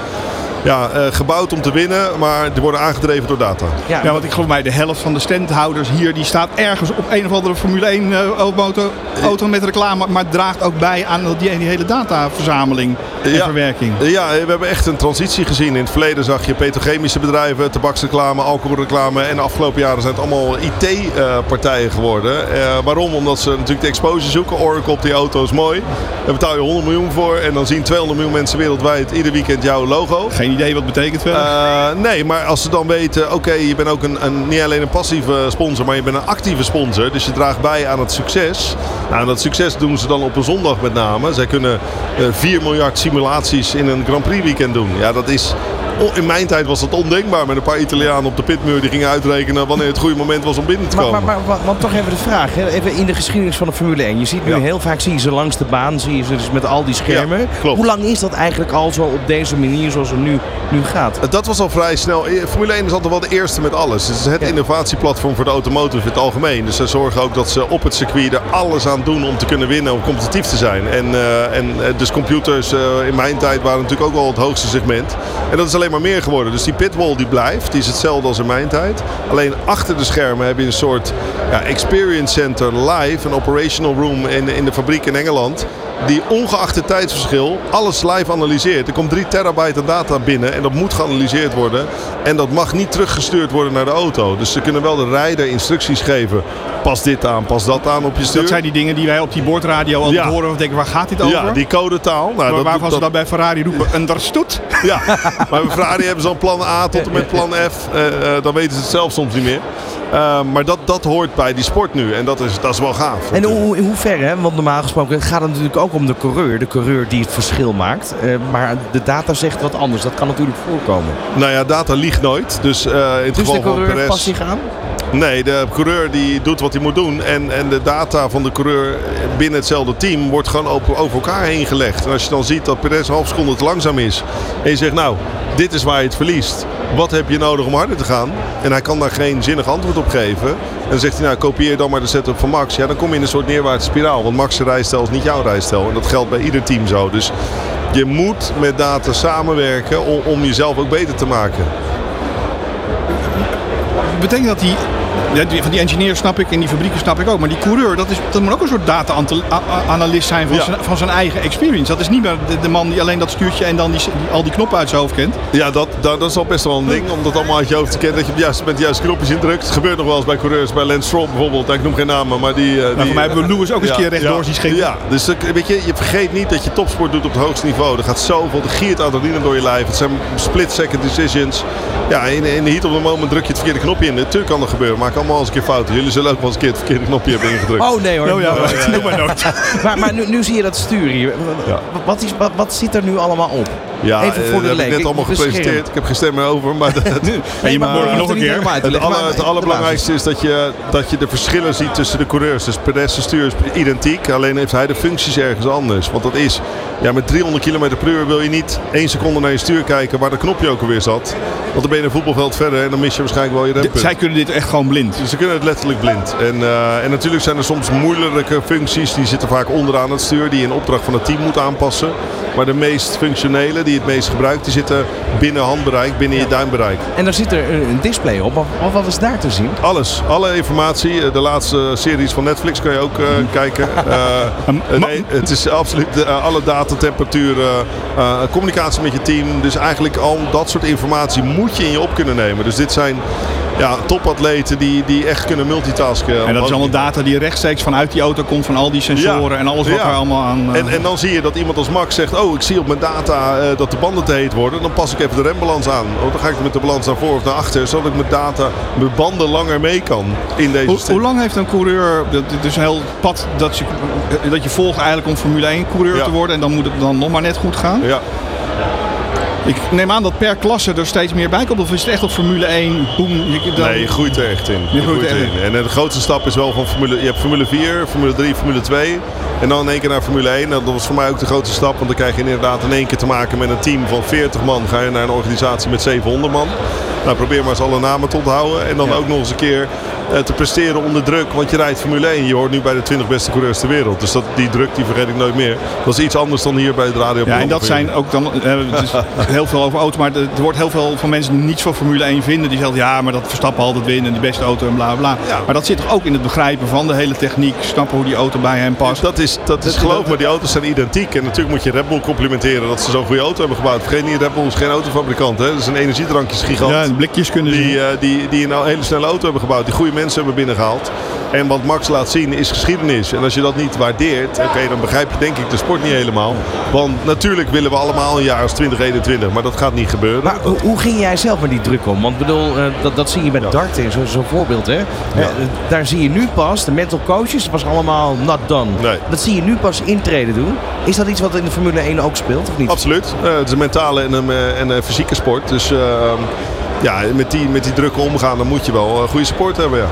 ja, eh, gebouwd om te winnen, maar die worden aangedreven door data. Ja, Ja, want ik geloof mij, de helft van de standhouders hier, die staat ergens op een of andere Formule 1 eh, auto, auto met reclame, maar draagt ook bij aan die, die hele dataverzameling. en verwerking. Ja, we hebben echt een transitie gezien. In het verleden zag je petrochemische bedrijven, tabaksreclame, alcoholreclame. En de afgelopen jaren zijn het allemaal IT-partijen geworden. Eh, waarom? Omdat ze natuurlijk de exposure zoeken. Oracle op die auto is mooi. Daar betaal je 100 miljoen voor. En dan zien 200 miljoen mensen wereldwijd ieder weekend jouw logo. Geen idee wat betekent verder? Eh, nee, maar als ze dan weten, oké, je bent ook een, een, niet alleen een passieve sponsor, maar je bent een actieve sponsor. Dus je draagt bij aan het succes. Nou, dat succes doen ze dan op een zondag met name. Zij kunnen eh 4 miljard simulaties in een Grand Prix weekend doen. Ja, dat is... In mijn tijd was dat ondenkbaar met een paar Italianen op de pitmuur die gingen uitrekenen wanneer het goede moment was om binnen te Maar, komen. maar, maar, want toch even de vraag, hè? even in de geschiedenis van de Formule 1. Je ziet nu Ja. heel vaak, zie je ze langs de baan, zie je ze dus met al die schermen. Ja. Hoe lang is dat eigenlijk al zo op deze manier zoals het nu, nu gaat? Dat was al vrij snel. Eh, Formule 1 is altijd wel de eerste met alles. Het is het innovatieplatform voor de automotive in het algemeen. Dus ze zorgen ook dat ze op het circuit er alles aan doen om te kunnen winnen, om competitief te zijn. En, eh, en eh, dus computers in mijn tijd waren natuurlijk ook wel het hoogste segment. En dat is alleen maar meer geworden. Dus die pitwall die blijft, die is hetzelfde als in mijn tijd. Alleen achter de schermen heb je een soort ja, experience center live, een operational room in, in de fabriek in Engeland. Die ongeacht het tijdsverschil alles live analyseert. Er komt 3 terabyte aan data binnen en dat moet geanalyseerd worden. En dat mag niet teruggestuurd worden naar de auto. Dus ze kunnen wel de rijder instructies geven. Pas dit aan, pas dat aan op je stuur. Dat zijn die dingen die wij op die bordradio Ja. horen. Of denken, waar gaat dit over? Ja, die codetaal. Nou, Maar dat- waarvan dat- ze dan bij Ferrari roepen, [laughs] understood. Ja, maar bij Ferrari hebben ze al plan A tot en met plan F. Eh, eh, dan weten ze het zelf soms niet meer. Eh, maar dat, dat hoort bij die sport nu. En dat is, dat is wel gaaf. En hoe, in hoeverre, hè? want normaal gesproken gaat het natuurlijk ook om de coureur. De coureur die het verschil maakt. Eh, maar de data zegt wat anders. Dat kan natuurlijk voorkomen. Nou ja, data liegt nooit. Dus eh, in het Dus geval de van coureur Perez... past zich aan? Nee, de coureur die doet wat hij moet doen. En, en de data van de coureur binnen hetzelfde team wordt gewoon over, over elkaar heen gelegd. En als je dan ziet dat Perez een half seconde te langzaam is. En je zegt, nou, dit is waar je het verliest. Wat heb je nodig om harder te gaan? En hij kan daar geen zinnig antwoord op geven. En dan zegt hij, nou, kopieer dan maar de setup van Max. Ja, dan kom je in een soort neerwaartse spiraal. Want Max' rijstijl is niet jouw rijstijl. En dat geldt bij ieder team zo. Dus je moet met data samenwerken om, om jezelf ook beter te maken. Betekent dat die, van die engineers snap ik en die fabrieken snap ik ook. Maar die coureur, dat, is, dat moet ook een soort data-analyst zijn van, Ja. zijn, van zijn eigen experience. Dat is niet meer de, de man die alleen dat stuurtje en dan die, die- al die knoppen uit zijn hoofd kent. Ja, dat, dat, dat is al best wel een ding. Om dat allemaal uit je hoofd te kennen. Dat je op de juiste, met de juiste knopjes indrukt. Het gebeurt nog wel eens bij coureurs. Bij Lance Stroll bijvoorbeeld. Nou, Ik noem geen namen, maar die... eh, die voor mij hebben we Lewis ook eens een keer rechtdoor ja, zien schieten. Ja, dus weet je, je vergeet niet dat je topsport doet op het hoogste niveau. Er gaat zoveel, er giert adrenaline door je lijf. Het zijn split-second decisions. Ja, in, in de heat of the moment druk je het verkeerde knopje in. Natuurlijk kan dat gebeuren. Maak allemaal eens een keer fouten. Jullie zullen ook wel eens een keer het verkeerde knopje hebben ingedrukt. Oh nee hoor. Oh, ja, [laughs] maar nooit. [laughs] maar maar nu, nu zie je dat stuur hier. Wat, is, wat, wat zit er nu allemaal op? Ja, Even voor eh, de dat heb ik net allemaal gepresenteerd. Ik heb geen stem meer over. Maar dat, [laughs] Nee, maar morgen nog een keer. Het, aller- het allerbelangrijkste is dat je, dat je de verschillen ziet tussen de coureurs. Dus Perez stuur is identiek. Alleen heeft hij de functies ergens anders. Want dat is, ja, met 300 km per uur wil je niet één seconde naar je stuur kijken waar de knopje ook alweer zat. Want dan ben je een voetbalveld verder en dan mis je waarschijnlijk wel je rempunt. Zij kunnen dit echt gewoon blind. Ze kunnen het letterlijk blind. En, eh, en natuurlijk zijn er soms moeilijke functies. Die zitten vaak onderaan het stuur. Die je in opdracht van het team moet aanpassen. Maar de meest functionele, die het meest gebruikt, die zitten binnen handbereik, binnen je duimbereik. En daar zit er een display op. Wat, wat is daar te zien? Alles, alle informatie. Eh, De laatste series van Netflix kan je ook eh, kijken. [laughs] Eh, eh, nee, het is absoluut alle data, temperatuur, communicatie met je team. Dus eigenlijk al dat soort informatie moet je in je op kunnen nemen. Dus dit zijn ja, topatleten die, die echt kunnen multitasken. En dat is allemaal data die rechtstreeks vanuit die auto komt, van al die sensoren en alles wat Ja. er allemaal aan... eh, En, en dan zie je dat iemand als Max zegt: Oh, ik zie op mijn data eh, dat de banden te heet worden. Dan pas ik even de rembalans aan. Oh, dan ga ik met de balans naar voor of naar achter. Zodat ik met data mijn banden langer mee kan in deze stip. hoe lang heeft een coureur, dit is een heel pad dat je, dat je volgt eigenlijk om Formule 1 coureur Ja. te worden en dan moet het dan nog maar net goed gaan? Ja. Ik neem aan dat per klasse er steeds meer bij komt of is het echt op Formule 1, boem, dan- Nee, je groeit er echt in. Je, groeit er erin. En eh, de grootste stap is wel van Formule... Je hebt Formule 4, Formule 3, Formule 2. En dan in één keer naar Formule 1. Nou, dat was voor mij ook de grootste stap. Want dan krijg je inderdaad in één keer te maken met een team van 40 man. Ga je naar een organisatie met 700 man. Nou, probeer maar eens alle namen te onthouden. En dan ook nog eens een keer eh, te presteren onder druk. Want je rijdt Formule 1. Je hoort nu bij de 20 beste coureurs ter wereld. Dus dat, die druk die vergeet ik nooit meer. Dat is iets anders dan hier bij het radio. Ja, en dat zijn ook dan eh, is [laughs] heel veel over auto's. Maar er wordt heel veel van mensen die niets van Formule 1 vinden. Die zeggen ja, maar dat Verstappen altijd winnen en de beste auto en bla bla. Maar dat zit toch ook in het begrijpen van de hele techniek. Snappen hoe die auto bij hem past. Dat is, dat is geloof me, die auto's zijn identiek. En natuurlijk moet je Red Bull complimenteren dat ze zo'n goede auto hebben gebouwd. Vergeet niet, Red Bull is geen autofabrikant. Hè? Dat is een energiedrankjesgigant. Ja, blikjes kunnen die, uh, die, die een hele snelle auto hebben gebouwd. Die goede mensen hebben binnengehaald. En wat Max laat zien is geschiedenis. En als je dat niet waardeert, oké, dan begrijp je denk ik de sport niet helemaal. Want natuurlijk willen we allemaal een jaar als 2021, maar dat gaat niet gebeuren. Maar hoe, hoe ging jij zelf met die druk om? Want bedoel, uh, dat, dat zie je bij darten, zo'n zo voorbeeld. Hè? Ja. Uh, daar zie je nu pas, de mental coaches, dat was allemaal not done. Nee. Dat zie je nu pas intreden doen. Is dat iets wat in de Formule 1 ook speelt, of niet? Absoluut. Uh, het is een mentale en een, en een fysieke sport. Dus ja, met die, met die druk omgaan, dan moet je wel goede support hebben, ja.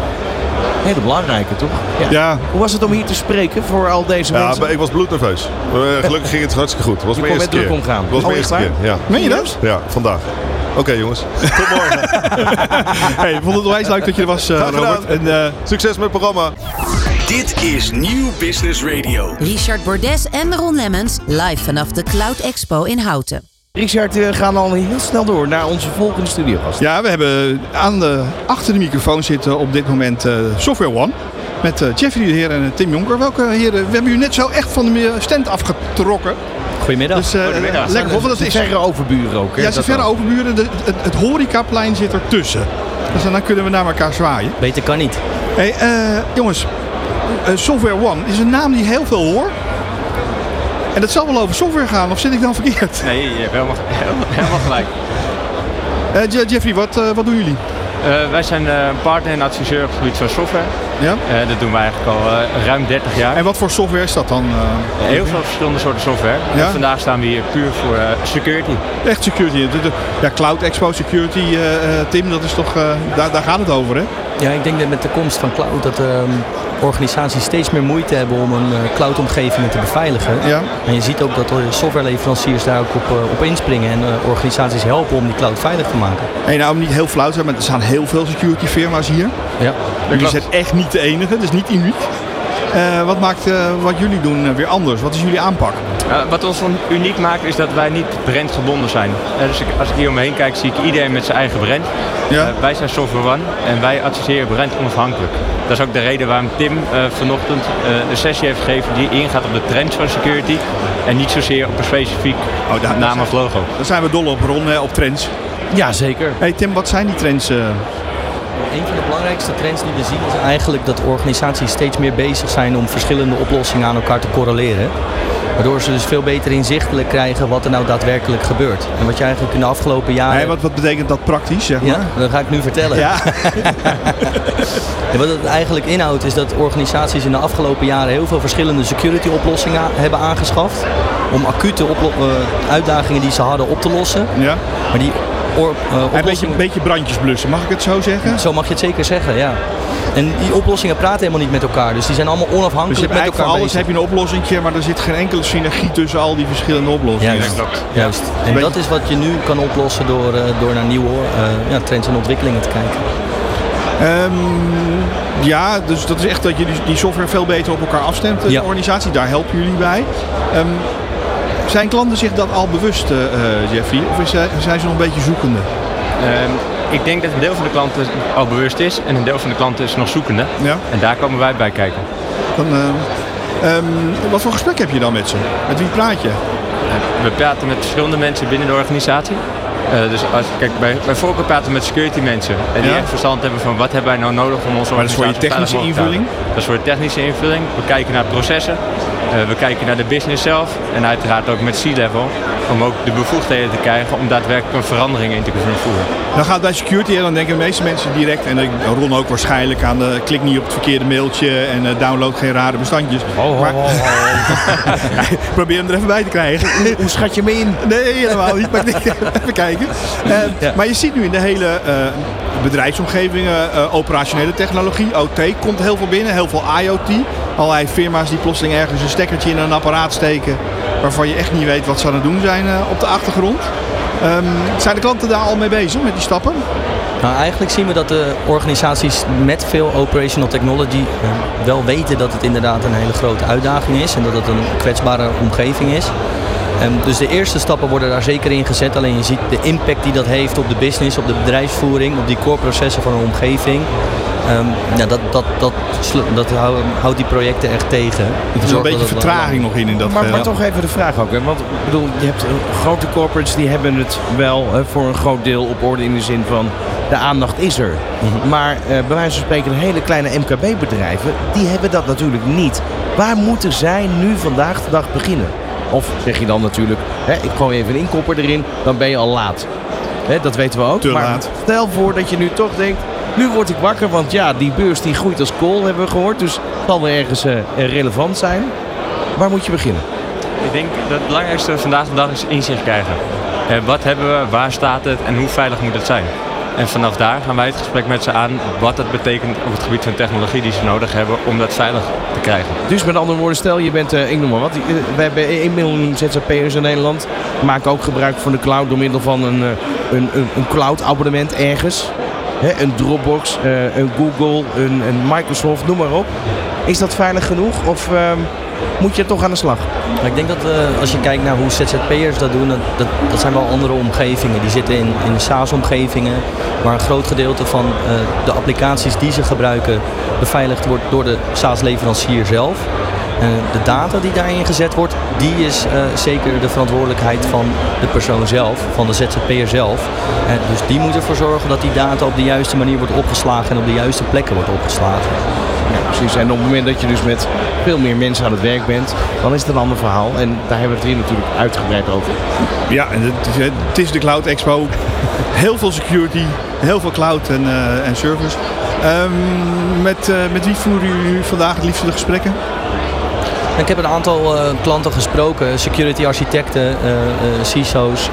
Hele belangrijke, toch? Ja. ja. Hoe was het om hier te spreken voor al deze ja, mensen? ik was bloednerveus. Uh, gelukkig ging het hartstikke goed. Het was je mijn kon eerste met druk keer. omgaan. Het was oh, mijn eerste keer. Ja. Meen je dat? Ja, vandaag. Oké okay, jongens, tot morgen. [laughs] hey, ik vond het onwijs leuk dat je er was, uh, Robert. En, uh, Succes met het programma. Dit is Nieuw Business Radio. Richard Bordes en Ron Lemmens live vanaf de Cloud Expo in Houten. Richard, we gaan al heel snel door naar onze volgende studiogast. Ja, we hebben aan de, achter de microfoon zitten op dit moment uh, Software One. Met uh, Jeffrey de Heer en Tim Jonker. Welke heren, we hebben u net zo echt van de stand afgetrokken. Goedemiddag. Dus, uh, Goedemiddag. Lekker, of dat is verre overburen ook. Hè? Ja, ze verre overburen. De, het, het horecaplein zit ertussen. Dus dan kunnen we naar elkaar zwaaien. Beter kan niet. Hey, uh, jongens, uh, Software One is een naam die heel veel hoor. En dat zal wel over software gaan, of zit ik dan verkeerd? Nee, je hebt helemaal, helemaal, helemaal gelijk. Uh, Jeffrey, wat, uh, wat doen jullie? Uh, wij zijn partner en adviseur op het gebied van software. Ja? dat doen wij eigenlijk al ruim 30 jaar. En wat voor software is dat dan? Heel veel verschillende soorten software. Ja? En vandaag staan we hier puur voor security. Echt security. De, de, ja, Cloud Expo Security, Tim, dat is toch, daar, daar gaat het over hè? Ja, ik denk dat met de komst van cloud dat um, organisaties steeds meer moeite hebben om een uh, cloud-omgeving te beveiligen. Ja. En je ziet ook dat softwareleveranciers daar ook op, uh, op inspringen en uh, organisaties helpen om die cloud veilig te maken. Hey, nou, om niet heel flauw te zijn, maar er staan heel veel security firma's hier. Ja. Jullie zijn echt niet de enige, dat is niet uniek. Uh, wat maakt uh, wat jullie doen uh, weer anders? Wat is jullie aanpak? Wat ons uniek maakt is dat wij niet brandgebonden zijn. dus ik, als ik hier omheen kijk zie ik iedereen met zijn eigen brand. Ja. wij zijn Software One en wij adviseren brand onafhankelijk. Dat is ook de reden waarom Tim vanochtend een sessie heeft gegeven die ingaat op de trends van security. En niet zozeer op een specifiek oh, daar, naam of logo. Dan zijn we dol op Ron, hè, op trends. Ja, zeker. Hey Tim, wat zijn die trends? Een van de belangrijkste trends die we zien is eigenlijk dat organisaties steeds meer bezig zijn om verschillende oplossingen aan elkaar te correleren. Waardoor ze dus veel beter inzichtelijk krijgen wat er nou daadwerkelijk gebeurt. En wat je eigenlijk in de afgelopen jaren... Nee, wat, wat betekent dat praktisch, zeg maar? Ja, dat ga ik nu vertellen. Ja. [laughs] en wat het eigenlijk inhoudt is dat organisaties in de afgelopen jaren heel veel verschillende security oplossingen hebben aangeschaft. Om acute uitdagingen die ze hadden op te lossen. Ja. Maar die Or, uh, een beetje, een beetje brandjes blussen, mag ik het zo zeggen? Zo mag je het zeker zeggen, ja. En die oplossingen praten helemaal niet met elkaar, dus die zijn allemaal onafhankelijk dus je met hebt elkaar voor alles bezig. heb je een oplossing, maar er zit geen enkele synergie tussen al die verschillende oplossingen. Juist, juist. En Beetje- dat is wat je nu kan oplossen door, uh, door naar nieuwe uh, ja, trends en ontwikkelingen te kijken. Um, ja, dus dat is echt dat je die, die software veel beter op elkaar afstemt, de Ja. organisatie. Daar helpen jullie bij. Um, zijn klanten zich dat al bewust, uh, Jeffrey? Of is, zijn ze nog een beetje zoekende? Um, ik denk dat een deel van de klanten al bewust is en een deel van de klanten is nog zoekende. Ja. En daar komen wij bij kijken. Dan, uh, um, wat voor gesprek heb je dan met ze? Met wie praat je? We praten met verschillende mensen binnen de organisatie. Uh, dus als, kijk, bij, bij voorkeur praten we met security mensen. En die Ja. echt verstand hebben van wat hebben wij nou nodig om onze Maar dat is voor je organisatie technische te invulling? Dat is voor de technische invulling. We kijken naar processen. Uh, we kijken naar de business zelf. En uiteraard ook met C-level. Om ook de bevoegdheden te krijgen om daadwerkelijk een verandering in te kunnen voeren. Dan gaat bij security, en dan denken de meeste mensen direct, en ik- Ron ook waarschijnlijk, aan de klik niet op het verkeerde mailtje en uh, download geen rare bestandjes. maar, [laughs] probeer hem er even bij te krijgen. Hoe schat je me in? Nee, helemaal niet. Maar [laughs] even kijken. Uh, Ja. Maar je ziet nu in de hele uh, bedrijfsomgeving, uh, operationele technologie, OT, komt heel veel binnen. Heel veel IoT. Allerlei firma's die plotseling ergens een stekkertje in een apparaat steken. Waarvan je echt niet weet wat ze aan het doen zijn uh, op de achtergrond. Ehm, zijn de klanten daar al mee bezig met die stappen? Nou, eigenlijk zien we dat de organisaties met veel operational technology eh, wel weten dat het inderdaad een hele grote uitdaging is en dat het een kwetsbare omgeving is. Ehm, dus de eerste stappen worden daar zeker in gezet. Alleen je ziet de impact die dat heeft op de business, op de bedrijfsvoering, op die core processen van een omgeving. Ehm, ja, dat, dat, dat, dat hou- houdt die projecten echt tegen. Er is een beetje vertraging nog in in dat Maar, maar geheel. toch even de vraag ook. Hè? Want ik bedoel, je hebt eh, grote corporates die hebben het wel hè, voor een groot deel op orde in de zin van de aandacht is er. Mhm. Maar eh, bij wijze van spreken hele kleine MKB-bedrijven, die hebben dat natuurlijk niet. Waar moeten zij nu vandaag de dag beginnen? Of zeg je dan natuurlijk, hè, ik gooi even een inkopper erin, dan ben je al laat. Hè, dat weten we ook. Te maar laat. stel voor dat je nu toch denkt, nu word ik wakker, want ja, die beurs die groeit als kool, hebben we gehoord. Dus het zal wel ergens eh, relevant zijn. Waar moet je beginnen? Ik denk dat het belangrijkste vandaag de dag is inzicht krijgen. Eh, wat hebben we, waar staat het en hoe veilig moet het zijn? En vanaf daar gaan wij het gesprek met ze aan wat het betekent op het gebied van technologie die ze nodig hebben om dat veilig te krijgen. Dus met andere woorden, stel je bent, eh, ik noem maar wat, eh, we hebben 1 miljoen ZZP'ers in Nederland. Maken ook gebruik van de cloud door middel van een, eh, een, een, een cloud abonnement ergens. Een Dropbox, een Google, een, een Microsoft, noem maar op. Is dat veilig genoeg of ehm, moet je toch aan de slag? Ik denk dat eh, als je kijkt naar hoe ZZP'ers dat doen, dat, dat, zijn wel andere omgevingen. Die zitten in, in SaaS-omgevingen, waar een groot gedeelte van eh, de applicaties die ze gebruiken beveiligd wordt door de SaaS-leverancier zelf. De data die daarin gezet wordt, die is eh, zeker de verantwoordelijkheid van de persoon zelf, van de ZZP'er zelf. Dus die moet ervoor zorgen dat die data op de juiste manier wordt opgeslagen en op de juiste plekken wordt opgeslagen. Precies. En op het moment dat je dus met veel meer mensen aan het werk bent, dan is het een ander verhaal. En daar hebben we het hier natuurlijk uitgebreid over. Ja, het is, de Cloud Expo. Heel veel security, heel veel cloud en, eh, en service. Ehm, met, eh, met wie voeren jullie vandaag het liefste de gesprekken? Ik heb een aantal eh, klanten gesproken, security architecten, eh, eh, CISO's,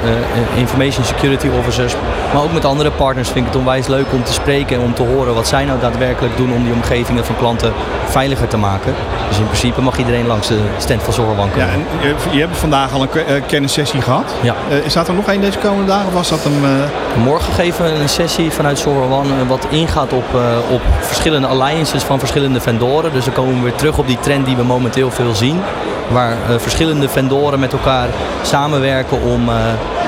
information security officers. Maar ook met andere partners vind ik het onwijs leuk om te spreken en om te horen wat zij nou daadwerkelijk doen om die omgevingen van klanten veiliger te maken. Dus in principe mag iedereen langs de stand van Zorgbank Ja, komen. en je, je hebt vandaag al een ke- kennissessie gehad. Ja. Eh, staat er nog één deze komende dagen of was dat eh, Morgen geven we een sessie vanuit eh, wat ingaat op, op verschillende alliances van verschillende vendoren. Dus dan komen we weer terug op die trend die we momenteel veel zien. Waar eh, verschillende vendoren met elkaar samenwerken om, eh,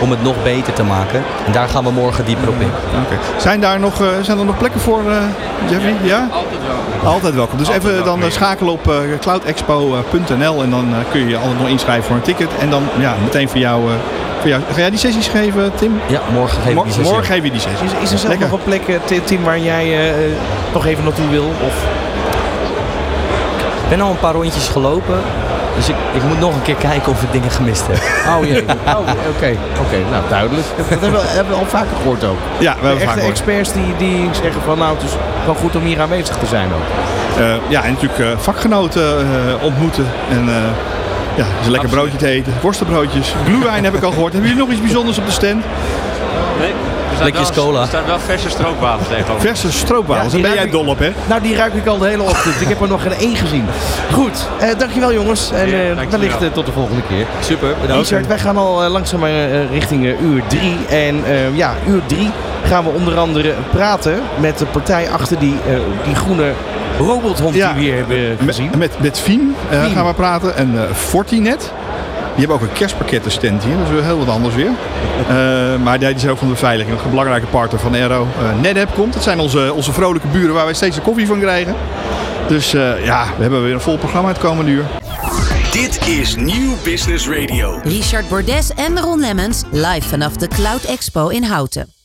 om het nog beter te maken. En daar gaan we morgen dieper op in. Oké. Zijn, daar nog, eh, zijn er nog plekken voor, eh, Jeffrey? Ja? Altijd welkom. Altijd welkom. Dus even dan eh, schakelen op eh, cloudexpo.nl en dan eh, kun je je altijd nog inschrijven voor een ticket. En dan ja, meteen voor jou, eh, voor jou. Ga jij die sessies geven, Tim? Ja, morgen geef ik die sessie. Morgen geef je die sessie. Is, is er zelf Lekker. nog een plek, Ti- Tim, waar jij nog even naartoe wil? Of... Ik ben al een paar rondjes gelopen. Dus ik, ik moet nog een keer kijken of ik dingen gemist heb. [laughs] Oh jee, oh, [laughs] oké, oké, nou duidelijk. Dat hebben we, hebben we al vaker gehoord ook. Ja, we hebben Echte experts die, die zeggen van nou, het is wel goed om hier aanwezig te zijn ook. Eh, ja, en natuurlijk eh, vakgenoten eh, ontmoeten. En eh, ja, dus een lekker broodje te eten. Worstenbroodjes. Glühwein heb ik al gehoord. Hebben jullie nog iets bijzonders op de stand? Nee, Blikjes cola. Er staat wel verse stroopwafels tegenover. Verse stroopwafels. Ja, Daar ben jij dol op, hè? Nou, die ruik ik al de hele ochtend. Ik heb er nog geen één gezien. Goed, eh, dankjewel jongens. En eh, dankjewel. wellicht eh, tot de volgende keer. Super, bedankt. Richard, wij gaan al eh, langzaam richting uur drie. En eh, ja, uur drie gaan we onder andere praten met de partij achter die, eh, die groene robothond Ja, die we hier hebben gezien. Met, met, met Fien eh, Fien. gaan we praten. En eh Fortinet. Die hebben ook een kerstpakkettenstand hier. Dat is weer heel wat anders weer. [laughs] Eh, maar die zijn ook van de beveiliging. Een belangrijke partner van Aero. Eh NetApp komt. Dat zijn onze, onze vrolijke buren waar wij steeds de koffie van krijgen. Dus eh, ja, we hebben weer een vol programma het komende uur. Dit is Nieuw Business Radio. Richard Bordes en Ron Lemmens live vanaf de Cloud Expo in Houten.